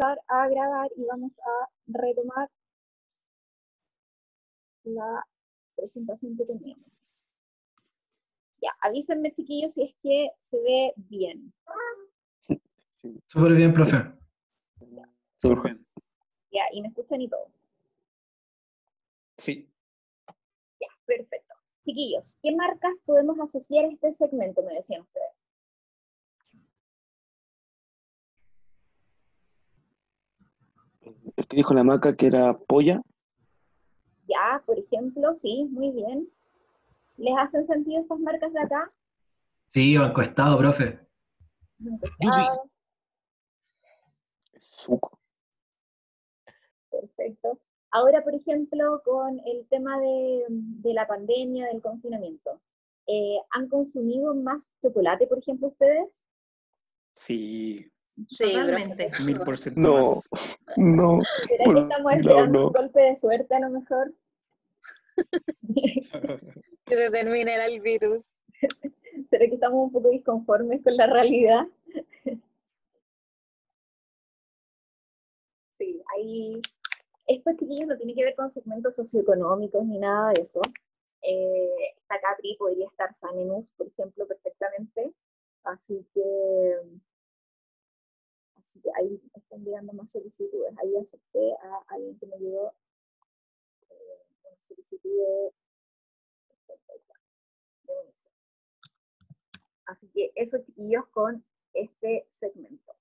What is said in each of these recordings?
empezar a grabar y vamos a retomar la presentación que teníamos. Ya, avísenme chiquillos si es que se ve bien. Súper bien, profe. Súper bien. Ya, y me escuchan y todo. Sí. Ya, perfecto. Chiquillos, ¿qué marcas podemos asociar a este segmento? Me decían ustedes. El que dijo la maca que era polla. Ya, por ejemplo, sí, muy bien. ¿Les hacen sentido estas marcas de acá? Sí, banco estado, profe. Suco. perfecto. Ahora, por ejemplo, con el tema de, de la pandemia, del confinamiento, eh, ¿han consumido más chocolate, por ejemplo, ustedes? Sí, Sí, mil por ciento No, más. no. ¿Será Por que estamos esperando no. un golpe de suerte a lo mejor? Que se termine el virus. ¿Será que estamos un poco disconformes con la realidad? Sí, hay... Esto, chiquillos, no tiene que ver con segmentos socioeconómicos ni nada de eso. Eh, esta Capri podría estar Sanenus, por ejemplo, perfectamente. Así que... Así que ahí están llegando más solicitudes. Ahí acepté a alguien que me ayudó eh, una solicitud de... de unirse. Así que eso, chiquillos, con este segmento.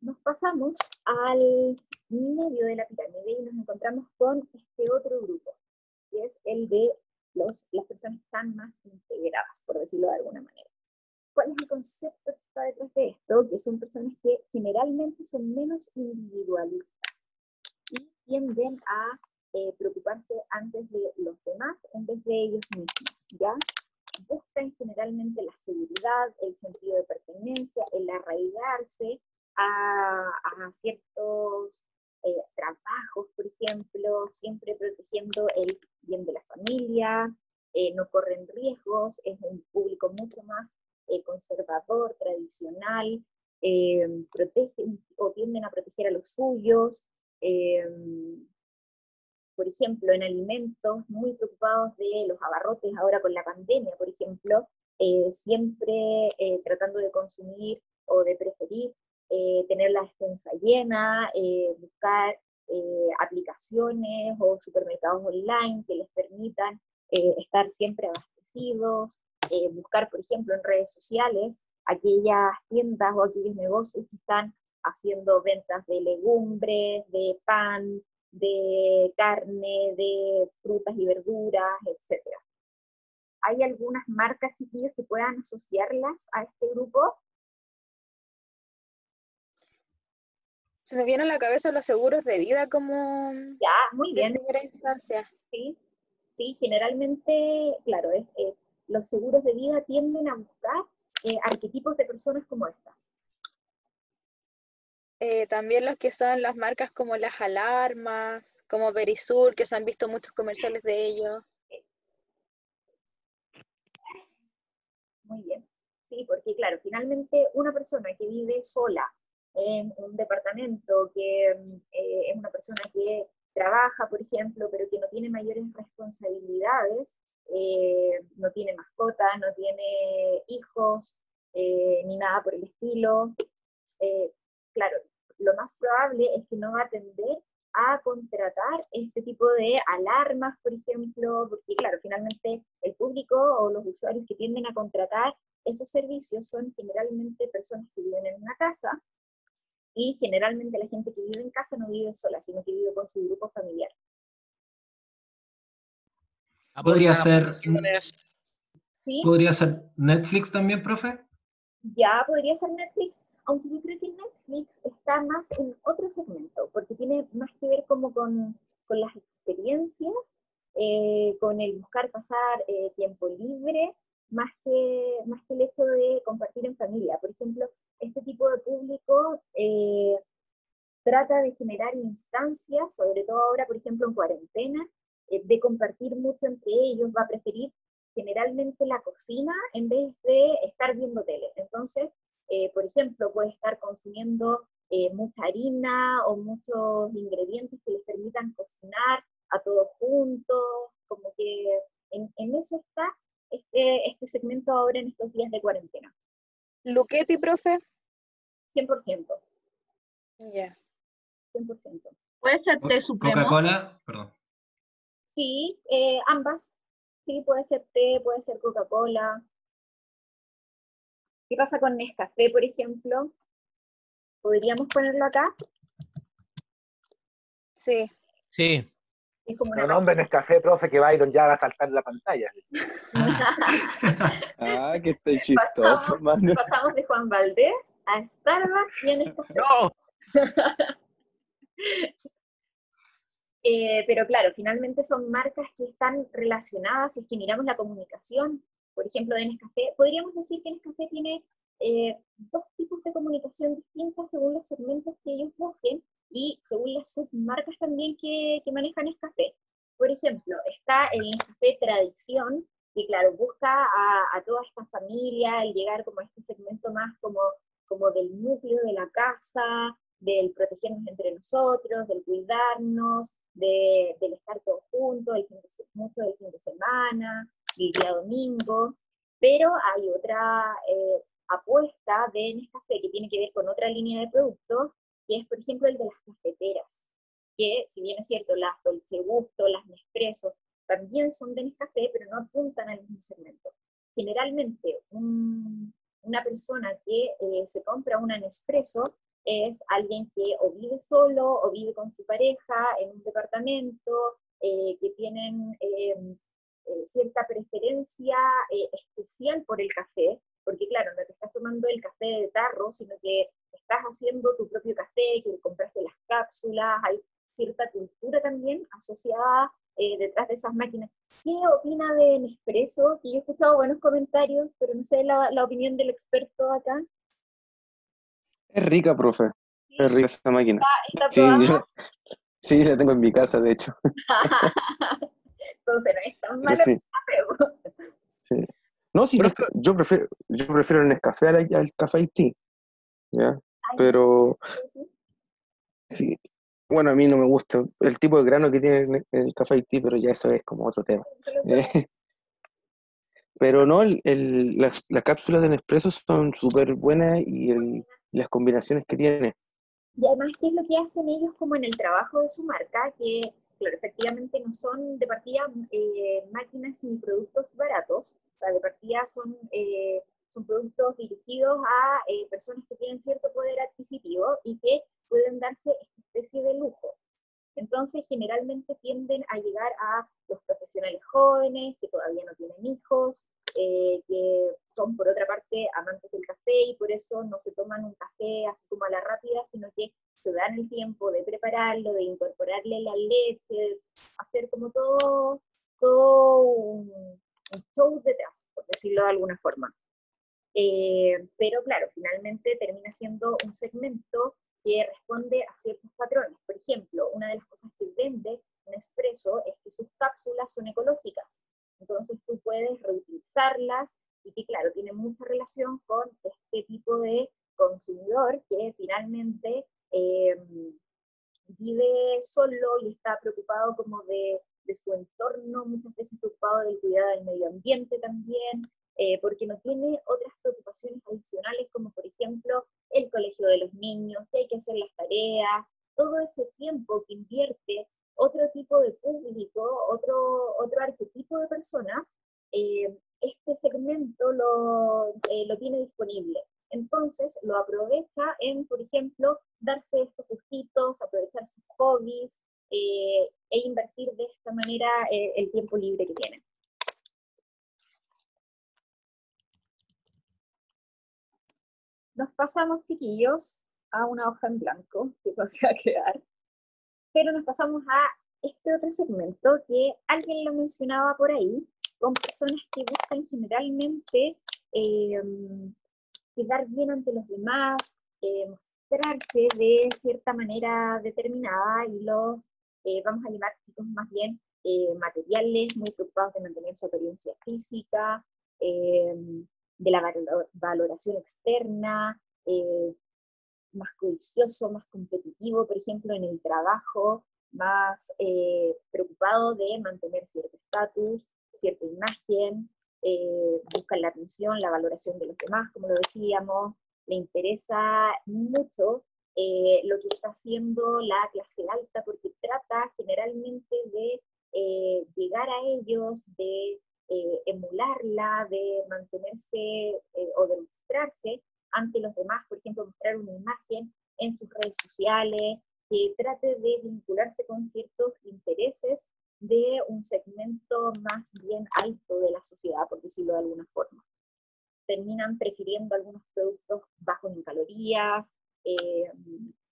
Nos pasamos al medio de la pirámide y nos encontramos con este otro grupo, que es el de los, las personas que están más integradas, por decirlo de alguna manera. ¿Cuál es el concepto que está detrás de esto? Que son personas que generalmente son menos individualistas y tienden a eh, preocuparse antes de los demás en vez de ellos mismos, ¿ya? Buscan generalmente la seguridad, el sentido de pertenencia, el arraigarse a, a ciertos eh, trabajos, por ejemplo, siempre protegiendo el bien de la familia, eh, no corren riesgos, es un público mucho más eh, conservador, tradicional, eh, protegen o tienden a proteger a los suyos, eh, por ejemplo, en alimentos, muy preocupados de los abarrotes ahora con la pandemia, por ejemplo, siempre tratando de consumir o de preferir tener la despensa llena, buscar aplicaciones o supermercados online que les permitan estar siempre abastecidos, eh, buscar, por ejemplo, en redes sociales aquellas tiendas o aquellos negocios que están haciendo ventas de legumbres, de pan, de carne, de frutas y verduras, etc. ¿Hay algunas marcas, chiquillos, que puedan asociarlas a este grupo? Se me vienen a la cabeza los seguros de vida como Ya, muy de bien. primera instancia. Sí, sí, generalmente, claro, es, los seguros de vida tienden a buscar eh, arquetipos de personas como esta. Eh, también los que son las marcas como las alarmas, como Verisur, que se han visto muchos comerciales de ellos. Muy bien. Sí, porque claro, finalmente una persona que vive sola en un departamento, que eh, es una persona que trabaja, por ejemplo, pero que no tiene mayores responsabilidades, eh, no tiene mascota, no tiene hijos, eh, ni nada por el estilo, eh, claro, lo más probable es que no va a tender a contratar este tipo de alarmas, por ejemplo, porque claro, finalmente el público o los usuarios que tienden a contratar esos servicios son generalmente personas que viven en una casa y generalmente la gente que vive en casa no vive sola, sino que vive con su grupo familiar. Podría ser, ¿sí? podría ser Netflix también, profe. Ya podría ser Netflix, aunque yo creo que Netflix está más en otro segmento, porque tiene más que ver como con, con las experiencias, eh, con el buscar pasar eh, tiempo libre, más que, más que el hecho de compartir en familia. Por ejemplo, este tipo de público eh, trata de generar instancias, sobre todo ahora, por ejemplo, en cuarentena, eh, de compartir mucho entre ellos, va a preferir generalmente la cocina en vez de estar viendo tele. Entonces, eh, por ejemplo, puede estar consumiendo eh, mucha harina o muchos ingredientes que les permitan cocinar a todos juntos, como que en, en eso está este, este segmento ahora en estos días de cuarentena. Luquetti, profe. 100%. Ya. 100%. Puede ser té supremo. Coca-Cola, perdón. Sí, eh, ambas. Sí, puede ser té, puede ser Coca-Cola. ¿Qué pasa con Nescafé, por ejemplo? ¿Podríamos ponerlo acá? Sí. Sí. Es como una No nombren el café, profe, que Byron ya va a saltar la pantalla. Ah, que está chistoso, mano. Pasamos de Juan Valdés a Starbucks y a Nescafé. ¡No! Eh, pero claro, finalmente son marcas que están relacionadas, si es que miramos la comunicación, por ejemplo, de Nescafé, podríamos decir que Nescafé tiene eh, dos tipos de comunicación distintas según los segmentos que ellos busquen y según las submarcas también que, que manejan Nescafé. Por ejemplo, está el Nescafé Tradición, que claro, busca a, a toda esta familia, el llegar como a este segmento más como, como del núcleo de la casa, del protegernos entre nosotros, del cuidarnos, de, del estar todos juntos, el fin de mucho del fin de semana, el día domingo, pero hay otra eh, apuesta de Nescafé que tiene que ver con otra línea de productos, que es por ejemplo el de las cafeteras, que si bien es cierto, las Dolce Gusto, las Nespresso, también son de Nescafé, pero no apuntan al mismo segmento. Generalmente, un- una persona que eh, se compra una Nespresso es alguien que o vive solo o vive con su pareja en un departamento, eh, que tienen eh, eh, cierta preferencia eh, especial por el café, porque claro, no te estás tomando el café de tarro, sino que estás haciendo tu propio café, que compraste las cápsulas, hay cierta cultura también asociada eh, detrás de esas máquinas. ¿Qué opina de Nespresso? Que yo he escuchado buenos comentarios, pero no sé la, la opinión del experto acá. Es rica, profe. Es rica esa máquina. ¿Está Sí, probada? yo- sí, la tengo en mi casa, de hecho. Entonces no es tan Pero malo sí, café. sí. No, sí, Profe- yo prefiero, yo prefiero el Nescafé al, al café Haití. ¿Ya? Pero sí, sí. Bueno, a mí no me gusta el tipo de grano que tiene el, café Haití, pero ya eso es como otro tema. sí, sí, sí. Eh, Pero no, el, el- las, las cápsulas de Nespresso son súper buenas y el- las combinaciones que tiene. Y además, ¿qué es lo que hacen ellos como en el trabajo de su marca? Que, claro, efectivamente no son de partida eh, máquinas ni productos baratos, o sea, de partida son, eh, son productos dirigidos a eh, personas que tienen cierto poder adquisitivo y que pueden darse esta especie de lujo. Entonces, generalmente tienden a llegar a los profesionales jóvenes que todavía no tienen hijos, eh, que son por otra parte amantes del café y por eso no se toman un café así como a la rápida, sino que se dan el tiempo de prepararlo, de incorporarle la leche, hacer como todo, todo un, show detrás, por decirlo de alguna forma. Eh, pero claro, finalmente termina siendo un segmento que responde a ciertos patrones. Por ejemplo, una de las cosas que vende Nespresso es que sus cápsulas son ecológicas. Entonces tú puedes reutilizarlas y que claro, tiene mucha relación con este tipo de consumidor que finalmente eh, vive solo y está preocupado como de, su entorno, muchas veces preocupado del cuidado del medio ambiente también, eh, porque no tiene otras preocupaciones adicionales como por ejemplo el colegio de los niños, que hay que hacer las tareas, todo ese tiempo que invierte otro tipo de público, otro, otro arquetipo de personas, eh, este segmento lo, eh, lo tiene disponible. Entonces lo aprovecha en, por ejemplo, darse estos gustitos, aprovechar sus hobbies eh, e invertir de esta manera el tiempo libre que tiene. Nos pasamos, chiquillos, a una hoja en blanco que no se va a quedar, pero nos pasamos a este otro segmento que alguien lo mencionaba por ahí, con personas que buscan generalmente eh, quedar bien ante los demás, eh, mostrarse de cierta manera determinada y los eh, vamos a llamar chicos más bien eh, materiales, muy preocupados de mantener su apariencia física, eh, de la valo- valoración externa, eh, más codicioso, más competitivo, por ejemplo, en el trabajo, más eh, preocupado de mantener cierto estatus, cierta imagen, eh, buscan la atención, la valoración de los demás, como lo decíamos, le interesa mucho eh, lo que está haciendo la clase alta, porque trata generalmente de llegar a ellos, de emularla, de mantenerse o de mostrarse ante los demás, por ejemplo, mostrar una imagen en sus redes sociales, que trate de vincularse con ciertos intereses de un segmento más bien alto de la sociedad, por decirlo de alguna forma. Terminan prefiriendo algunos productos bajos en calorías, eh,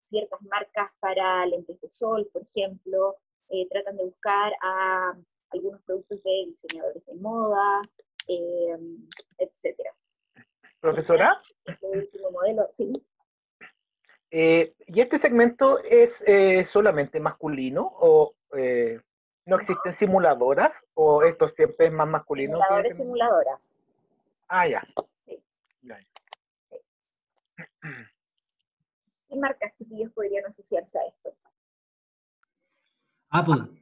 ciertas marcas para lentes de sol, por ejemplo, eh, tratan de buscar a algunos productos de diseñadores de moda, eh, etc. Profesora. Este último modelo, sí. ¿Y este segmento es solamente masculino o ¿No existen simuladoras o esto siempre es más masculino? Simuladores, simuladoras. Ah, ya. Sí. ¿Qué marcas chiquillos podrían asociarse a esto? Apple.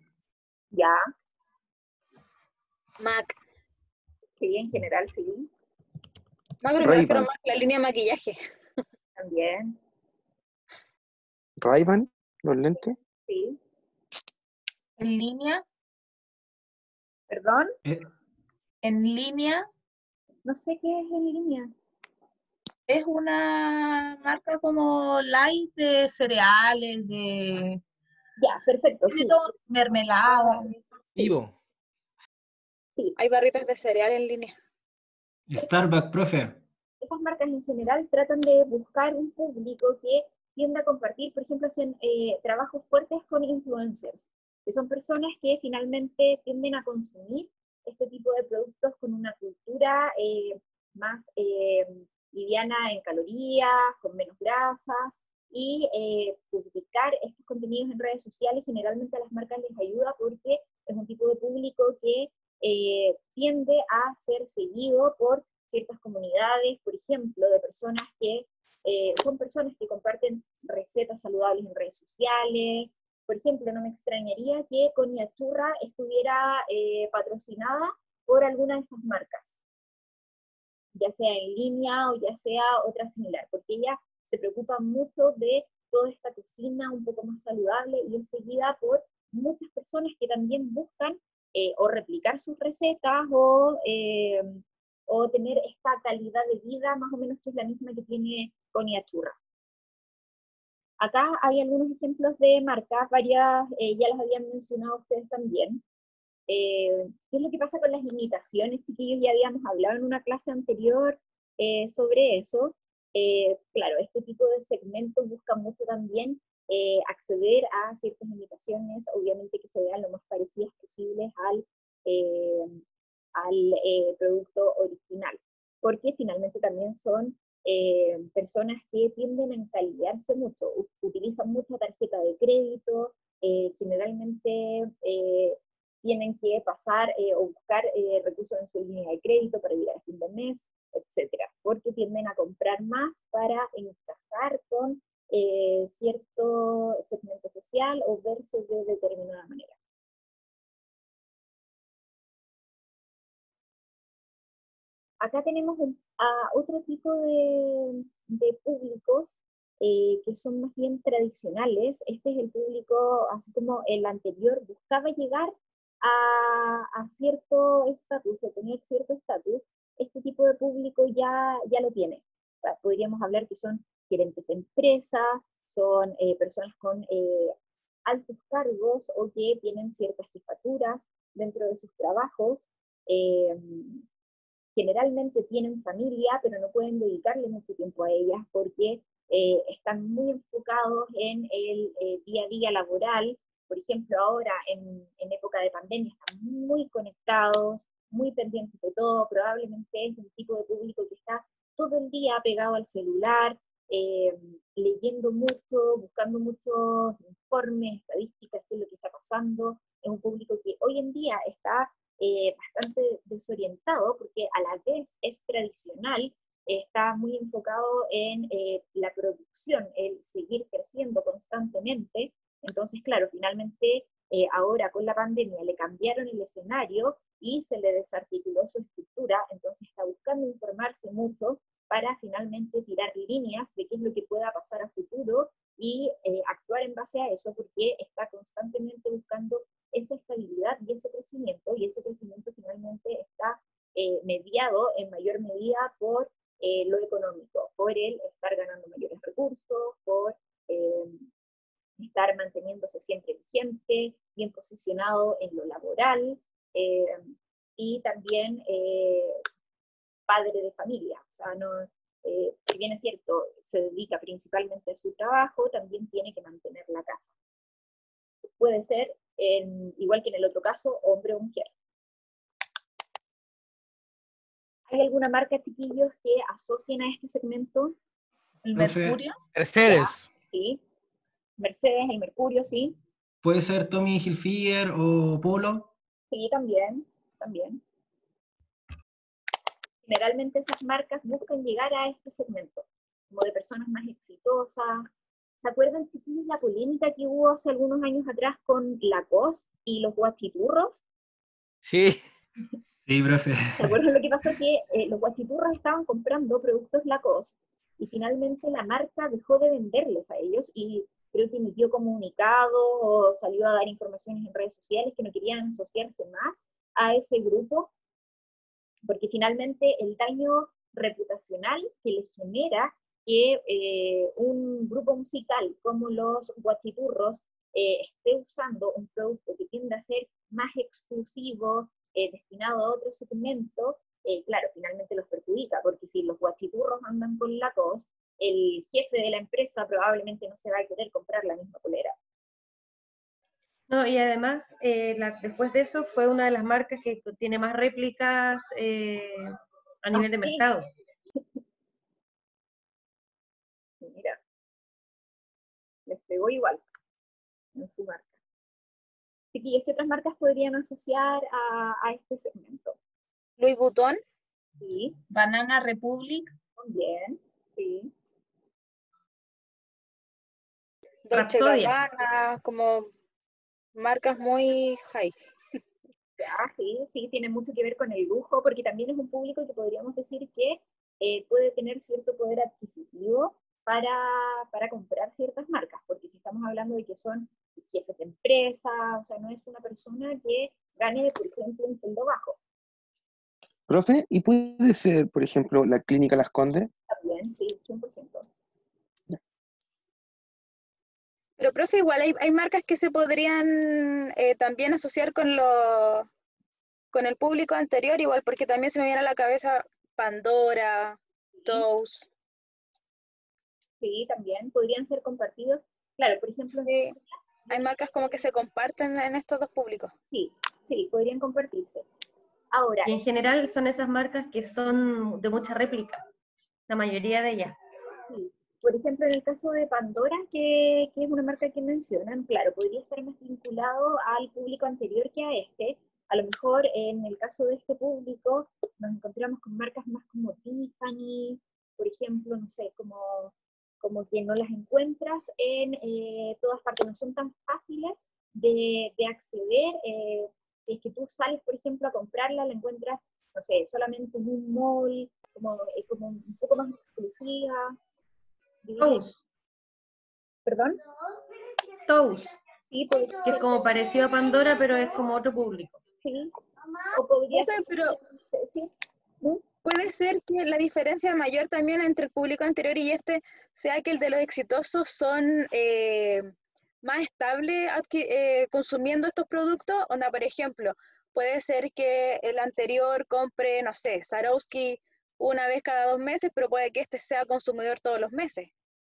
Ya. Mac. Sí, en general sí. No, pero me más la línea de maquillaje. También. ray los lentes. Sí. ¿En línea? ¿Perdón? Eh, ¿En línea? No sé qué es en línea. Es una marca como light de cereales, de... Ya, perfecto. Sí. mermelada. Vivo. Sí. Hay barritas de cereal en línea. Starbucks, profe. Esas marcas en general tratan de buscar un público que tienda a compartir, por ejemplo, hacen eh, trabajos fuertes con influencers que son personas que finalmente tienden a consumir este tipo de productos con una cultura eh, más eh, liviana en calorías, con menos grasas, y eh, publicar estos contenidos en redes sociales generalmente a las marcas les ayuda porque es un tipo de público que tiende a ser seguido por ciertas comunidades, por ejemplo, de personas que son personas que comparten recetas saludables en redes sociales, por ejemplo, no me extrañaría que Conia Churra estuviera eh, patrocinada por alguna de estas marcas, ya sea en línea o ya sea otra similar, porque ella se preocupa mucho de toda esta cocina un poco más saludable y es seguida por muchas personas que también buscan eh, o replicar sus recetas o, eh, o tener esta calidad de vida más o menos que es la misma que tiene Conia Churra. Acá hay algunos ejemplos de marcas, varias eh, ya las habían mencionado ustedes también. ¿Qué es lo que pasa con las imitaciones, chiquillos? Ya habíamos hablado en una clase anterior sobre eso. claro, este tipo de segmentos buscan mucho también acceder a ciertas imitaciones, obviamente que se vean lo más parecidas posibles al, al producto original, porque finalmente también son eh, personas que tienden a encalidarse mucho, utilizan mucha tarjeta de crédito, eh, generalmente eh, tienen que pasar o buscar recursos en su línea de crédito para llegar a fin de mes, etcétera, porque tienden a comprar más para encajar con cierto segmento social o verse de determinada manera. Acá tenemos otro tipo de, públicos eh, que son más bien tradicionales. Este es el público, así como el anterior, buscaba llegar a, cierto estatus, o tener cierto estatus. Este tipo de público ya, ya lo tiene. podríamos hablar que son gerentes de empresa, son eh, personas con eh, altos cargos o que tienen ciertas jefaturas dentro de sus trabajos generalmente tienen familia, pero no pueden dedicarle mucho tiempo a ellas porque eh, están muy enfocados en el eh, día a día laboral. Por ejemplo, ahora en, época de pandemia están muy conectados, muy pendientes de todo. Probablemente es un tipo de público que está todo el día pegado al celular, eh, leyendo mucho, buscando muchos informes, estadísticas, qué es lo que está pasando. Es un público que hoy en día está eh, bastante desorientado porque a la vez es tradicional, está muy enfocado en eh, la producción, el seguir creciendo constantemente. Entonces, claro, finalmente eh, ahora con la pandemia le cambiaron el escenario y se le desarticuló su estructura, entonces está buscando informarse mucho para finalmente tirar líneas de qué es lo que pueda pasar a futuro y eh, actuar en base a eso, porque está constantemente buscando esa estabilidad y ese crecimiento, y ese crecimiento finalmente está eh, mediado en mayor medida por eh, lo económico, por el estar ganando mayores recursos, por estar manteniéndose siempre vigente, bien posicionado en lo laboral, y también padre de familia, o sea, no, eh, si bien es cierto, se dedica principalmente a su trabajo, también tiene que mantener la casa. Puede ser, igual que en el otro caso, hombre o mujer. ¿Hay alguna marca, chiquillos, que asocien a este segmento? El. Mercurio. Mercedes. Sí. Mercedes, el Mercurio, sí. Puede ser Tommy Hilfiger o Polo. Sí, también, también. Generalmente esas marcas buscan llegar a este segmento, como de personas más exitosas. ¿Se acuerdan, chiquillos, la polémica que hubo hace algunos años atrás con Lacoste y los guachiturros? Sí. Sí, profe. ¿Se acuerdan lo que pasó? Que eh, los guachiturros estaban comprando productos Lacoste y finalmente la marca dejó de venderles a ellos y creo que emitió comunicado o salió a dar informaciones en redes sociales que no querían asociarse más a ese grupo porque finalmente el daño reputacional que le genera que eh, un grupo musical como los Guachiturros eh, esté usando un producto que tiende a ser más exclusivo, eh, destinado a otro segmento, claro, finalmente los perjudica, porque si los Guachiturros andan con la cos, el jefe de la empresa probablemente no se va a querer comprar la misma polera. No, y además, eh, la- después de eso, fue una de las marcas que tiene más réplicas eh, a nivel de sí. mercado. Mira, les pegó igual en su marca. Chiquillos, ¿qué otras marcas podrían asociar a, a este segmento? Louis Vuitton, Sí, Banana Republic. también, sí. Dolce. Gabbana, como marcas muy high. Ah, sí, sí, tiene mucho que ver con el lujo, porque también es un público que podríamos decir que eh, puede tener cierto poder adquisitivo para, para comprar ciertas marcas, porque si estamos hablando de que son jefes de empresa, o sea, no es una persona que gane, por ejemplo, un sueldo bajo. Profe, ¿y puede ser, por ejemplo, la clínica Las Condes? También, sí, 100%. Pero, profe, igual hay, hay marcas que se podrían eh, también asociar con, lo, con el público anterior, igual, porque también se me viene a la cabeza Pandora, Toast. Sí, también podrían ser compartidos. Claro, por ejemplo, Sí, hay marcas como que se comparten en estos dos públicos. sí, sí, podrían compartirse. Ahora, Y en general son esas marcas que son de mucha réplica, la mayoría de ellas. Sí. Por ejemplo, en el caso de Pandora, que, que es una marca que mencionan, claro, podría estar más vinculado al público anterior que a este. A lo mejor en el caso de este público nos encontramos con marcas más como Tiffany, por ejemplo, no sé, como, como que no las encuentras en eh, todas partes, no son tan fáciles de, de acceder. eh, si es que tú sales, por ejemplo, a comprarla, la encuentras, no sé, solamente en un mall, como, eh, como un poco más exclusiva. Toast, ¿Perdón? Toast, Sí, podría que es como parecido a Pandora, pero es como otro público. sí. O podría ser, pero sí. ¿Mm? puede ser que la diferencia mayor también entre el público anterior y este sea que el de los exitosos son eh, más estables eh, consumiendo estos productos. Onda, por ejemplo, puede ser que el anterior compre, no sé, Swarovski una vez cada dos meses, pero puede que este sea consumidor todos los meses.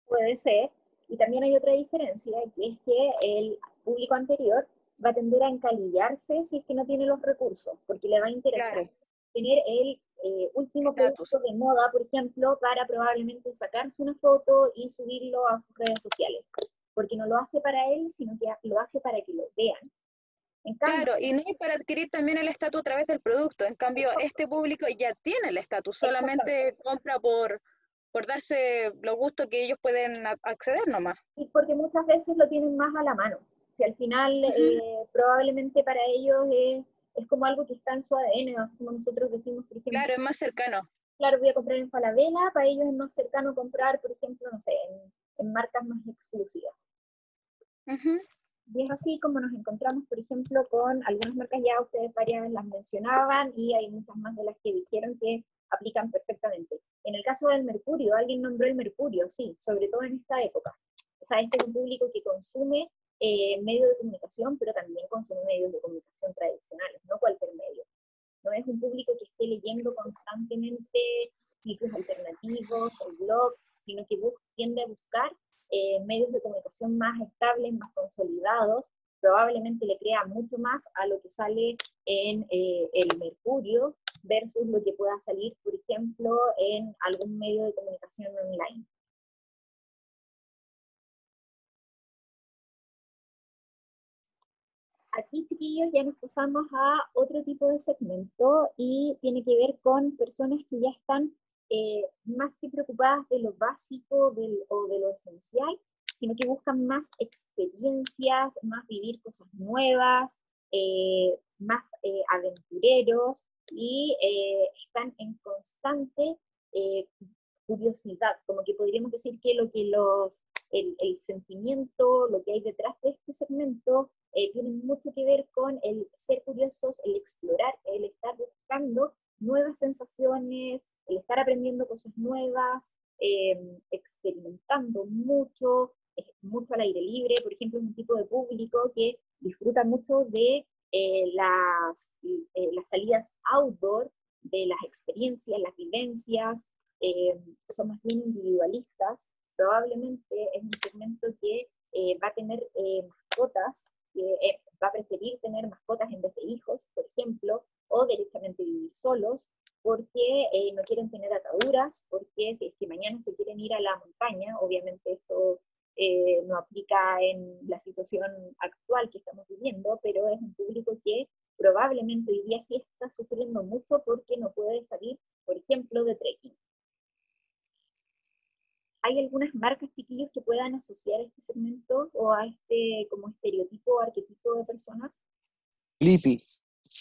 Puede ser. Y también hay otra diferencia, que es que el público anterior va a tender a encalillarse si es que no tiene los recursos, porque le va a interesar Claro. tener el eh, último producto de moda, por ejemplo, para probablemente sacarse una foto y subirlo a sus redes sociales. Porque no lo hace para él, sino que lo hace para que lo vean. En cambio, Claro, y no es para adquirir también el estatus a través del producto. En cambio, Exacto. este público ya tiene el estatus, solamente compra por, por darse los gustos que ellos pueden acceder nomás. y porque muchas veces lo tienen más a la mano. Si al final eh, probablemente para ellos es, es como algo que está en su ADN, así como nosotros decimos, por ejemplo, Claro, es más cercano. claro, voy a comprar en Falabella, para ellos es más cercano comprar, por ejemplo, no sé, en, en marcas más exclusivas. Ujú. Y es así como nos encontramos, por ejemplo, con algunas marcas ya ustedes varias las mencionaban y hay muchas más de las que dijeron que aplican perfectamente. En el caso del mercurio, alguien nombró el mercurio, sí, sobre todo en esta época. O sea, este es un público que consume eh, medios de comunicación, pero también consume medios de comunicación tradicionales, no cualquier medio. No es un público que esté leyendo constantemente sitios alternativos o blogs, sino que tiende a buscar eh, medios de comunicación más estables, más consolidados, probablemente le crea mucho más a lo que sale en eh, el Mercurio versus lo que pueda salir, por ejemplo, en algún medio de comunicación online. Aquí, chiquillos, ya nos pasamos a otro tipo de segmento y tiene que ver con personas que ya están eh, más que preocupadas de lo básico del- o de lo esencial, sino que buscan más experiencias, más vivir cosas nuevas, eh, más eh, aventureros y eh, están en constante curiosidad, como que podríamos decir que lo que los, el, sentimiento, lo que hay detrás de este segmento, tiene mucho que ver con el ser curiosos, el explorar, el estar buscando nuevas sensaciones, el estar aprendiendo cosas nuevas, experimentando mucho, eh, mucho al aire libre, por ejemplo, es un tipo de público que disfruta mucho de eh, las, eh, las salidas outdoor, de las experiencias, las vivencias, eh, son más bien individualistas, probablemente es un segmento que eh, va a tener mascotas, va a preferir tener mascotas en vez de hijos, por ejemplo, o directamente vivir solos, porque no quieren tener ataduras, porque si es que mañana se quieren ir a la montaña, obviamente esto eh, no aplica en la situación actual que estamos viviendo, pero es un público que probablemente hoy día sí está sufriendo mucho porque no puede salir, por ejemplo, de trekking. ¿Hay algunas marcas, chiquillos, que puedan asociar a este segmento o a este como estereotipo o arquetipo de personas? Lippy.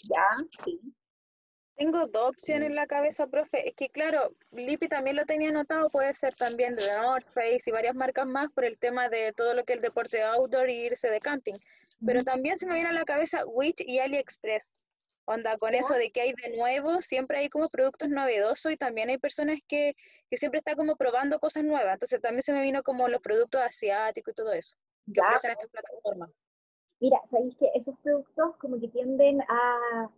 Ya, sí. Tengo dos opciones en la cabeza, profe. Es que claro, Lippy también lo tenía anotado, puede ser también de North Face y varias marcas más por el tema de todo lo que es el deporte outdoor y irse de camping. Pero también se me viene a la cabeza Witch y AliExpress. Onda, con eso de que hay de nuevo, siempre hay como productos novedosos y también hay personas que, que siempre están como probando cosas nuevas. Entonces también se me vino como los productos asiáticos y todo eso que Ya, ofrecen estas plataformas. Mira, sabéis que esos productos como que tienden a...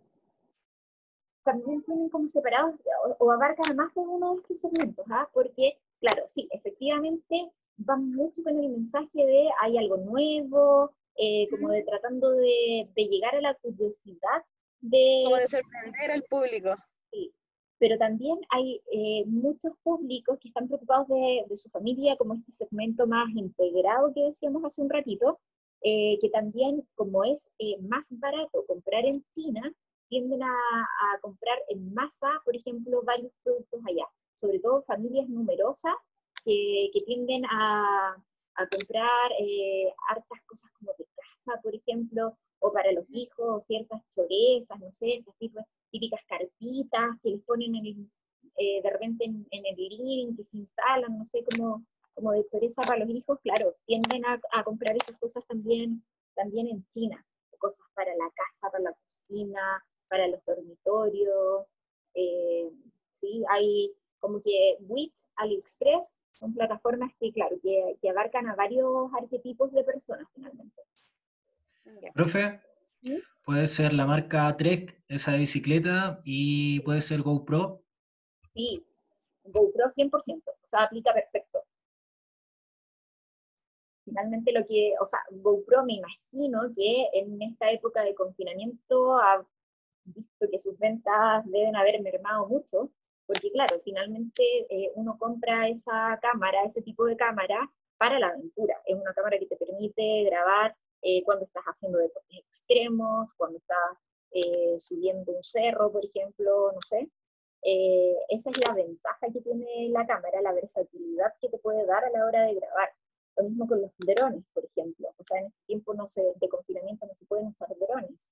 También tienen como separados o, o abarcan más de uno de estos segmentos, ¿ah? Porque, claro, sí, efectivamente van mucho con el mensaje de hay algo nuevo, eh, como de tratando de, de llegar a la curiosidad de, Como de sorprender al público. Sí, pero también hay eh, muchos públicos que están preocupados de, de su familia, como este segmento más integrado que decíamos hace un ratito, eh, que también, como es eh, más barato comprar en China, tienden a, comprar en masa, por ejemplo, varios productos allá, sobre todo familias numerosas que, que tienden a, a comprar eh, hartas cosas como de casa, por ejemplo, o para los hijos, ciertas chorezas, no sé, estas típicas, típicas carpitas que les ponen en el- eh, de repente en, en el living, que se instalan, no sé, como, como de choreza para los hijos, claro, tienden a, a comprar esas cosas también, también en China, cosas para la casa, para la cocina, para los dormitorios, eh, sí, hay como que Wix, AliExpress, son plataformas que, claro, que, que abarcan a varios arquetipos de personas finalmente. Ya. Profe, ¿Sí? puede ser la marca Trek, esa de bicicleta, y puede ser GoPro. Sí, GoPro 100%, o sea, aplica perfecto. Finalmente lo que, o sea, GoPro me imagino que en esta época de confinamiento ha visto que sus ventas deben haber mermado mucho, porque claro, finalmente eh, uno compra esa cámara, ese tipo de cámara para la aventura. Es una cámara que te permite grabar eh, cuando estás haciendo deportes extremos, cuando estás eh, subiendo un cerro, por ejemplo, no sé. Eh, esa es la ventaja que tiene la cámara, la versatilidad que te puede dar a la hora de grabar. Lo mismo con los drones, por ejemplo. O sea, en este tiempo no se, de confinamiento no se pueden usar drones.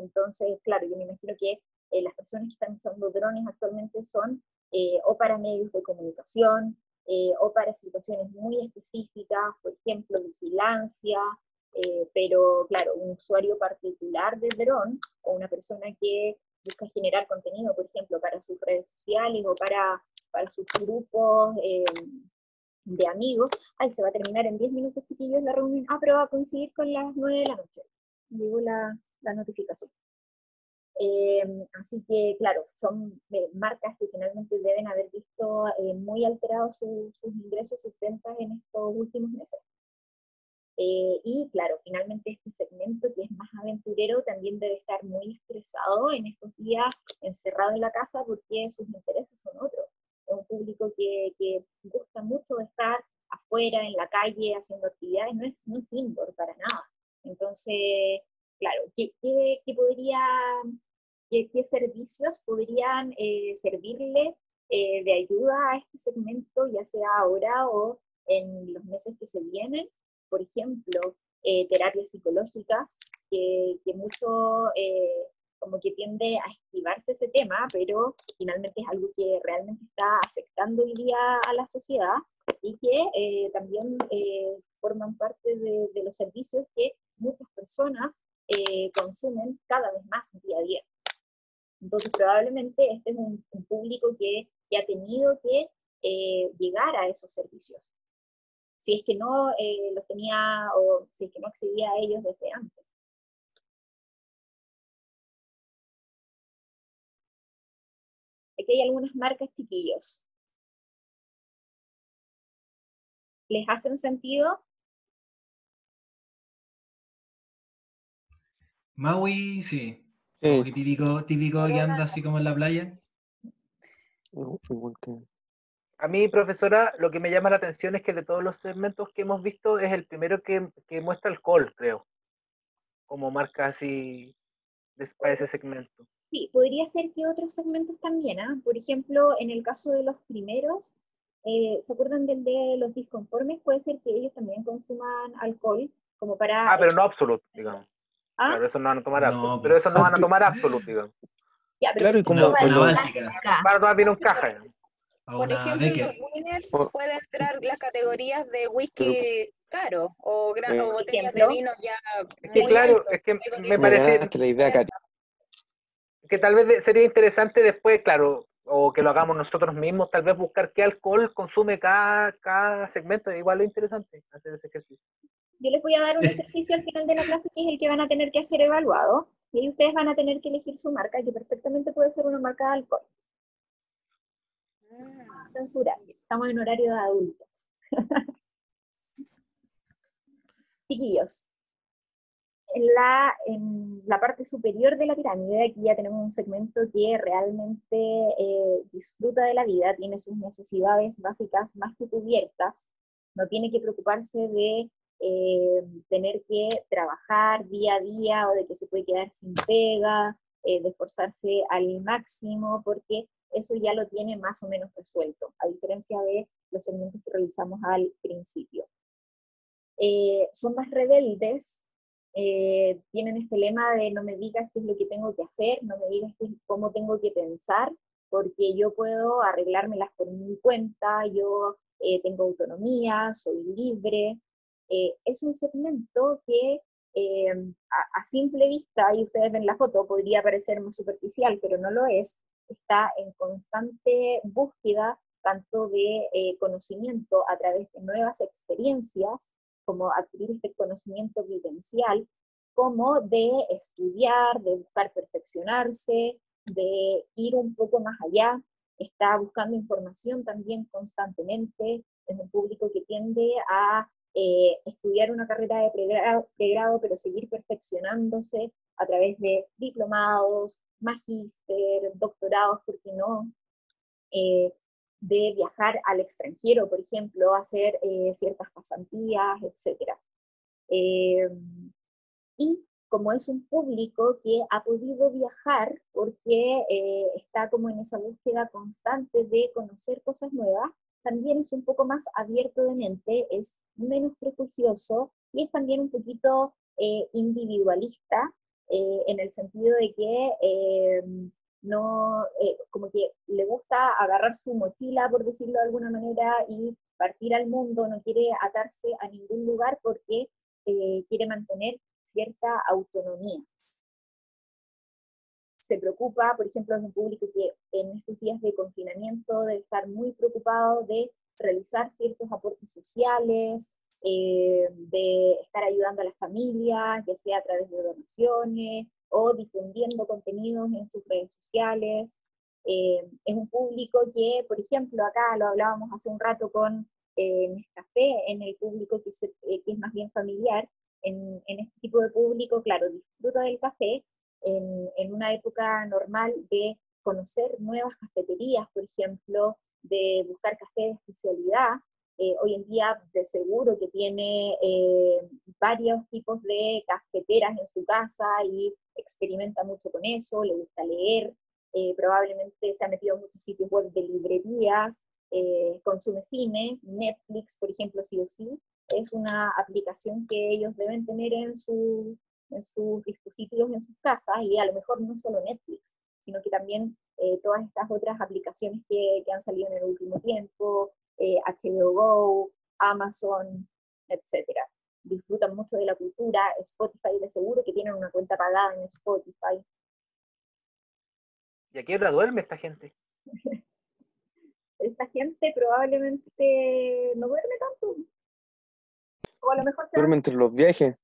Entonces, claro, yo me imagino que eh, las personas que están usando drones actualmente son eh, o para medios de comunicación, eh, o para situaciones muy específicas, por ejemplo, vigilancia, pero claro, un usuario particular de dron o una persona que busca generar contenido, por ejemplo, para sus redes sociales o para, para sus grupos de amigos, ay, se va a terminar en 10 minutos, chiquillos, la reunión, ah, pero va a coincidir con las 9 de la noche. Llegó la, la notificación. Eh, así que, claro, son eh, marcas que finalmente deben haber visto eh, muy alterados sus ingresos, sus ventas en estos últimos meses. y claro, finalmente este segmento que es más aventurero también debe estar muy estresado en estos días encerrado en la casa porque sus intereses son otros. Es un público que, que gusta mucho de estar afuera, en la calle, haciendo actividades, no es, no es indoor para nada. Entonces, claro, ¿qué, qué, qué, servicios podrían eh, servirle eh, de ayuda a este segmento, ya sea ahora o en los meses que se vienen? Por ejemplo, eh, terapias psicológicas, que, que mucho como que tiende a esquivarse ese tema, pero finalmente es algo que realmente está afectando hoy día a la sociedad y que también forman parte de, de, los servicios que muchas personas eh, consumen cada vez más día a día. Entonces, probablemente este es un, público que, que, ha tenido que eh, llegar a esos servicios. Si es que no eh, los tenía o si es que no accedía a ellos desde antes. Aquí hay algunas marcas chiquillos. ¿Les hacen sentido? Maui, sí. Que típico, típico que anda así como en la playa. A mí, profesora, lo que me llama la atención es que de todos los segmentos que hemos visto es el primero que, que muestra alcohol, creo. Como marca así para ese segmento. Sí, podría ser que otros segmentos también, ¿ah? Por ejemplo, en el caso de los primeros, eh, ¿se acuerdan del de los disconformes? Puede ser que ellos también consuman alcohol, como para... Ah, pero no absoluto, digamos. ¿Ah? Claro, eso no van a tomar no, pero eso no van a tomar absoluto, digamos. Ya, pero claro, y como... Una, van a tomar bien un caja. Por ejemplo, los winners pueden entrar las categorías de whisky caro o, gran, o botellas de vino ya. Es que claro, es que me parece. La idea, Katy. Que tal vez sería interesante después, claro, o que lo hagamos nosotros mismos, tal vez buscar qué alcohol consume cada, cada segmento. Igual lo interesante hacer ese ejercicio. Yo les voy a dar un ejercicio al final de la clase que es el que van a tener que hacer evaluado. Y ahí ustedes van a tener que elegir su marca, que perfectamente puede ser una marca de alcohol. Ah, censurar. Estamos en horario de adultos. Chiquillos, en la, en la parte superior de la pirámide, aquí ya tenemos un segmento que realmente eh, disfruta de la vida, tiene sus necesidades básicas más que cubiertas, no tiene que preocuparse de eh, tener que trabajar día a día o de que se puede quedar sin pega, eh, de esforzarse al máximo, porque eso ya lo tiene más o menos resuelto, a diferencia de los segmentos que realizamos al principio. Eh, son más rebeldes, tienen este lema de no me digas qué es lo que tengo que hacer, no me digas cómo tengo que pensar, porque yo puedo arreglármelas por mi cuenta, yo tengo autonomía, soy libre, eh, es un segmento que eh, a, simple vista, y ustedes ven la foto, podría parecer muy superficial, pero no lo es, está en constante búsqueda tanto de eh, conocimiento a través de nuevas experiencias, como adquirir este conocimiento vivencial, como de estudiar, de buscar perfeccionarse, de ir un poco más allá, está buscando información también constantemente, es un público que tiende a eh, estudiar una carrera de pregrado, pero seguir perfeccionándose a través de diplomados, magíster, doctorados, ¿por qué no? Eh, de viajar al extranjero, por ejemplo, hacer eh, ciertas pasantías, etc. y como es un público que ha podido viajar porque está como en esa búsqueda constante de conocer cosas nuevas, también es un poco más abierto de mente, es menos prejuicioso y es también un poquito eh, individualista eh, en el sentido de que no, como que le gusta agarrar su mochila, por decirlo de alguna manera, y partir al mundo, no quiere atarse a ningún lugar porque quiere mantener cierta autonomía. Se preocupa, por ejemplo, es un público que en estos días de confinamiento debe estar muy preocupado de realizar ciertos aportes sociales, eh, de estar ayudando a las familias, ya sea a través de donaciones o difundiendo contenidos en sus redes sociales. Eh, es un público que, por ejemplo, acá lo hablábamos hace un rato con eh, Nescafé, en el público que, eh, que, es más bien familiar, en, este tipo de público, claro, disfruta del café en, en una época normal de conocer nuevas cafeterías, por ejemplo, de buscar café de especialidad. Eh, hoy en día de seguro que tiene eh, varios tipos de cafeteras en su casa y experimenta mucho con eso, le gusta leer, eh, probablemente se ha metido en muchos sitios web de librerías, consume cine, Netflix, por ejemplo, sí o sí, es una aplicación que ellos deben tener en, su, en sus dispositivos, en sus casas, y a lo mejor no solo Netflix, sino que también eh, todas estas otras aplicaciones que, que, han salido en el último tiempo, eh, HBO Go, Amazon, etc. Disfrutan mucho de la cultura, Spotify de seguro que tienen una cuenta pagada en Spotify. ¿Y a qué hora duerme esta gente? esta gente probablemente no duerme tanto o a lo mejor... Duerme entre los viajes.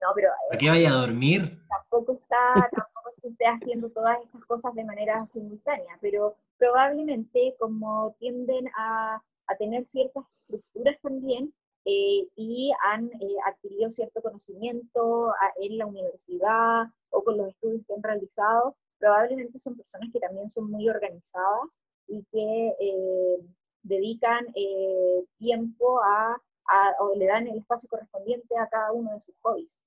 No, pero... ¿A qué vaya a dormir? Tampoco está, tampoco esté haciendo todas estas cosas de manera simultánea, pero probablemente como tienden a, a tener ciertas estructuras también, eh, y han eh, adquirido cierto conocimiento en la universidad o con los estudios que han realizado, probablemente son personas que también son muy organizadas y que eh, dedican tiempo a o le dan el espacio correspondiente a cada uno de sus hobbies.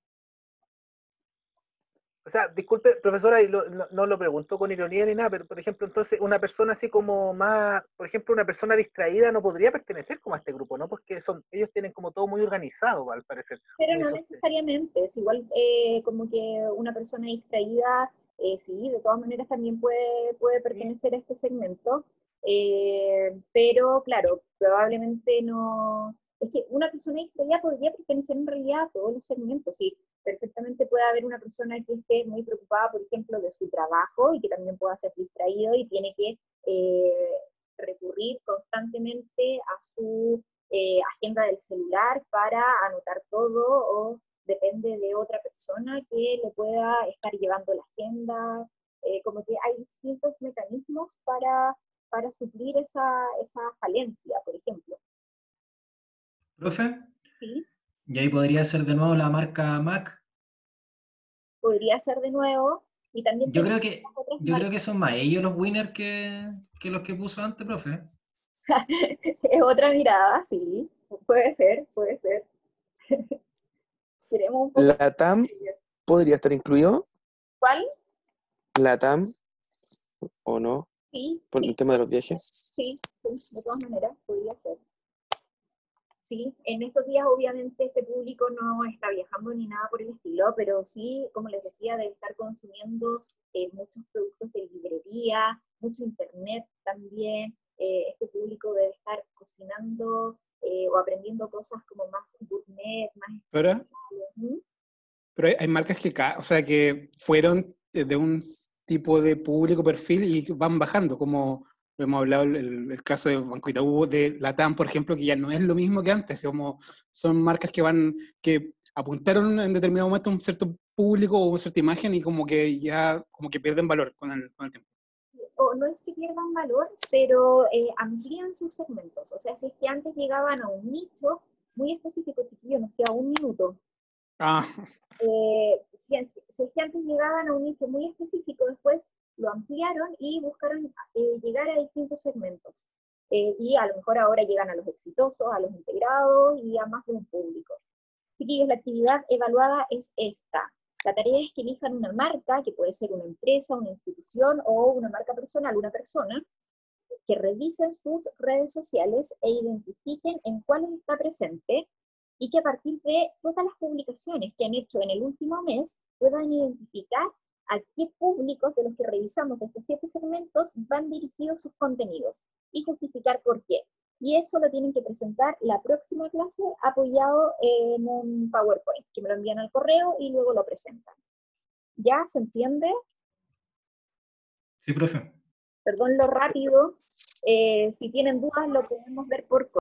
O sea, disculpe, profesora, y no, lo pregunto con ironía ni nada, pero por ejemplo, entonces una persona así como más, por ejemplo, una persona distraída no podría pertenecer como a este grupo, ¿no? Porque son, ellos tienen como todo muy organizado, al parecer. Pero no necesariamente, es igual eh, como que una persona distraída, eh, sí, de todas maneras también puede, puede pertenecer a este segmento, eh, pero claro, probablemente no, es que una persona distraída podría pertenecer en realidad a todos los segmentos, y perfectamente puede haber una persona que esté muy preocupada, por ejemplo, de su trabajo y que también pueda ser distraído y tiene que eh, recurrir constantemente a su eh, agenda del celular para anotar todo o depende de otra persona que le pueda estar llevando la agenda, eh, como que hay distintos mecanismos para, para suplir esa, esa falencia, por ejemplo. ¿Profe? Sí. ¿Y ahí podría ser de nuevo la marca Mac? Podría ser de nuevo. Y también yo creo que yo creo que son más ellos los winners que, que los que puso antes, profe. es otra mirada, sí. Puede ser, puede ser. Queremos un ¿La TAM podría estar incluido? ¿Cuál? ¿La TAM o no? Sí. ¿Por el tema de los viajes? Sí, sí, de todas maneras, podría ser. ¿Sí? En estos días obviamente este público no está viajando ni nada por el estilo, pero sí, como les decía, debe estar consumiendo eh, muchos productos de librería, mucho internet también. Eh, este público debe estar cocinando eh, o aprendiendo cosas como más gourmet, más... Pero, pero hay, marcas que, o sea, que fueron de un tipo de público perfil y van bajando, como hemos hablado el, el, caso de Banco Itaú, de Latam, por ejemplo, que ya no es lo mismo que antes, como son marcas que van, que apuntaron en determinado momento a un cierto público o una cierta imagen y como que ya como que pierden valor con el, con el tiempo. O no es que pierdan valor, pero eh, amplían sus segmentos. O sea, si es que antes llegaban a un nicho muy específico, chiquillo, nos queda un minuto. Ah. Eh, si, si es que antes llegaban a un nicho muy específico, después lo ampliaron y buscaron eh, llegar a distintos segmentos. Eh, y a lo mejor ahora llegan a los exitosos, a los integrados y a más de un público. Chiquillos, la actividad evaluada es esta. La tarea es que elijan una marca, que puede ser una empresa, una institución o una marca personal, una persona, que revisen sus redes sociales e identifiquen en cuáles está presente y que a partir de todas las publicaciones que han hecho en el último mes puedan identificar a qué públicos de los que revisamos de estos siete segmentos van dirigidos sus contenidos y justificar por qué. Y eso lo tienen que presentar la próxima clase apoyado en un PowerPoint, que me lo envían al correo y luego lo presentan. ¿Ya se entiende? Sí, profe. Perdón lo rápido. Eh, si tienen dudas lo podemos ver por